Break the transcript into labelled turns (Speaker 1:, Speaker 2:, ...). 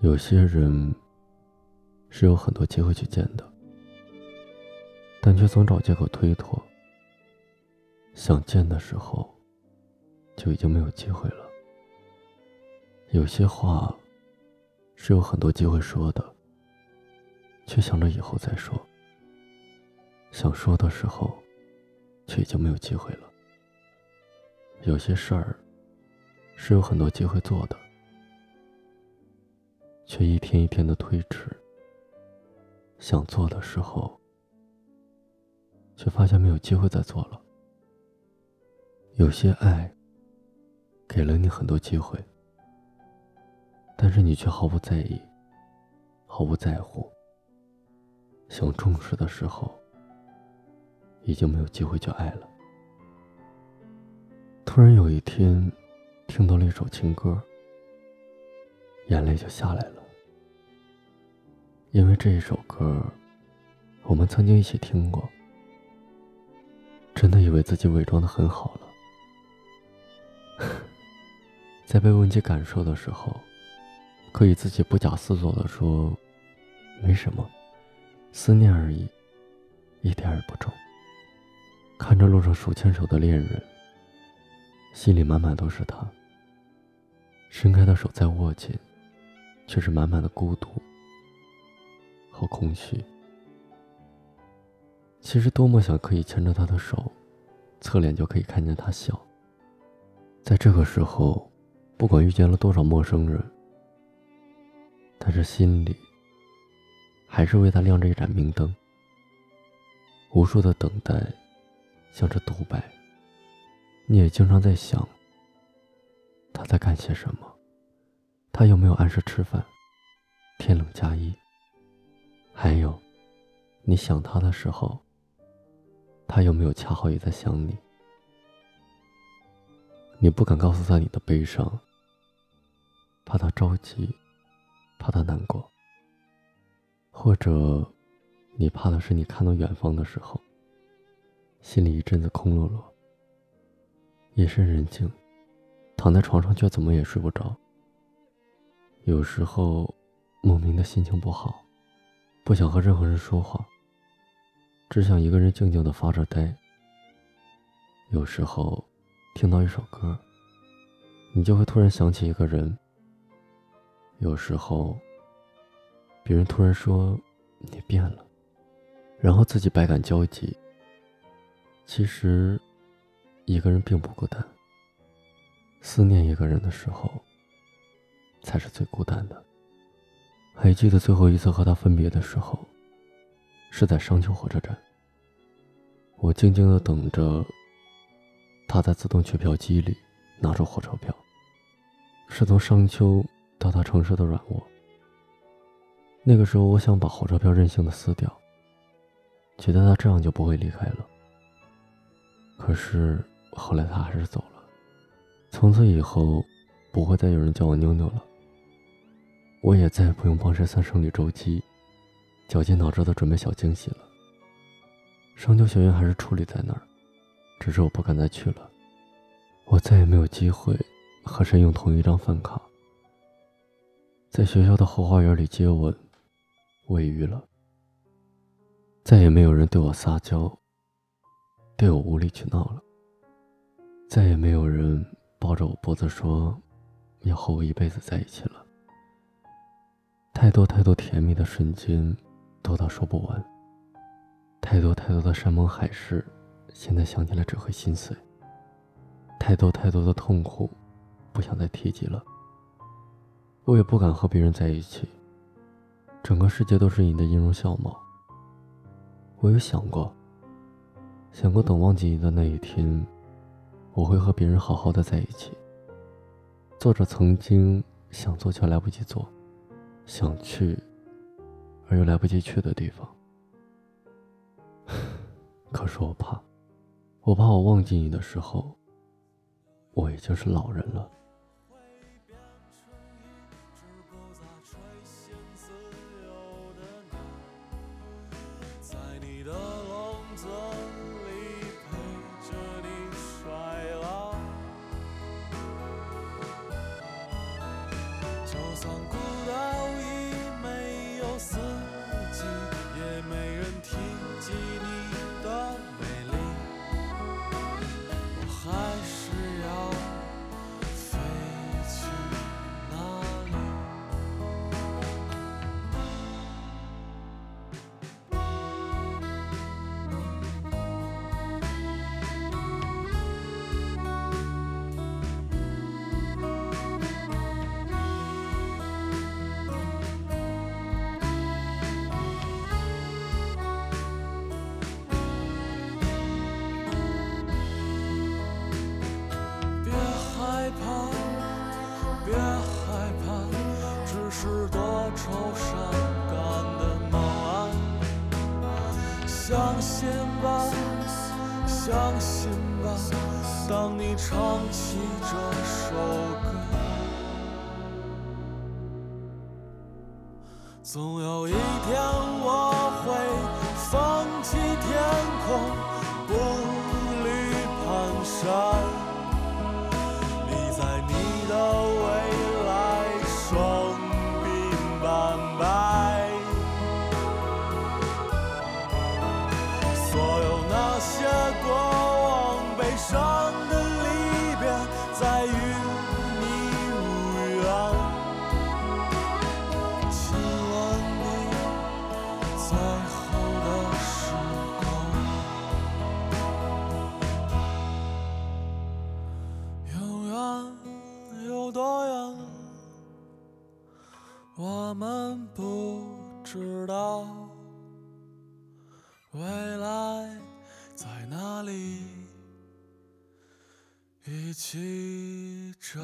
Speaker 1: 有些人是有很多机会去见的，但却总找借口推脱。想见的时候，就已经没有机会了。有些话是有很多机会说的，却想着以后再说。想说的时候，却已经没有机会了。有些事儿是有很多机会做的。却一天一天的推迟。想做的时候，却发现没有机会再做了。有些爱给了你很多机会，但是你却毫不在意，毫不在乎。想重视的时候，已经没有机会去爱了。突然有一天，听到了一首情歌。眼泪就下来了，因为这一首歌，我们曾经一起听过，真的以为自己伪装的很好了，在被问及感受的时候，可以自己不假思索的说，没什么，思念而已，一点也不重。看着路上手牵手的恋人，心里满满都是他，伸开的手再握紧。却是满满的孤独和空虚。其实多么想可以牵着他的手，侧脸就可以看见他笑。在这个时候，不管遇见了多少陌生人，但是心里还是为他亮着一盏明灯。无数的等待，像是独白。你也经常在想，他在干些什么。他有没有按时吃饭？天冷加衣。还有，你想他的时候，他有没有恰好也在想你？你不敢告诉他你的悲伤，怕他着急，怕他难过。或者，你怕的是你看到远方的时候，心里一阵子空落落。夜深人静，躺在床上却怎么也睡不着。有时候，莫名的心情不好，不想和任何人说话，只想一个人静静的发着呆。有时候，听到一首歌，你就会突然想起一个人。有时候，别人突然说你变了，然后自己百感交集。其实，一个人并不孤单。思念一个人的时候。才是最孤单的。还记得最后一次和他分别的时候，是在商丘火车站。我静静的等着，他在自动取票机里拿出火车票。是从商丘到他城市的软卧。那个时候，我想把火车票任性的撕掉，觉得他这样就不会离开了。可是后来他还是走了。从此以后，不会再有人叫我妞妞了。我也再也不用帮谁算生理周期，绞尽脑汁的准备小惊喜了。商丘学院还是矗立在那儿，只是我不敢再去了。我再也没有机会和谁用同一张饭卡，在学校的后花园里接吻，喂鱼了。再也没有人对我撒娇，对我无理取闹了。再也没有人抱着我脖子说，要和我一辈子在一起了。太多太多甜蜜的瞬间，多到说不完。太多太多的山盟海誓，现在想起来只会心碎。太多太多的痛苦，不想再提及了。我也不敢和别人在一起。整个世界都是你的音容笑貌。我有想过，想过等忘记你的那一天，我会和别人好好的在一起，做着曾经想做却来不及做。想去，而又来不及去的地方。可是我怕，我怕我忘记你的时候，我已经是老人了。
Speaker 2: 没怕，别害怕，只是多愁善感的梦啊！相信吧，相信吧，当你唱起这首歌，总有一天我会放弃天空，不些过往悲伤的离别，再与你无缘。亲吻你最后的时光。永远有多远，我们不知道。未来在哪里？一起找。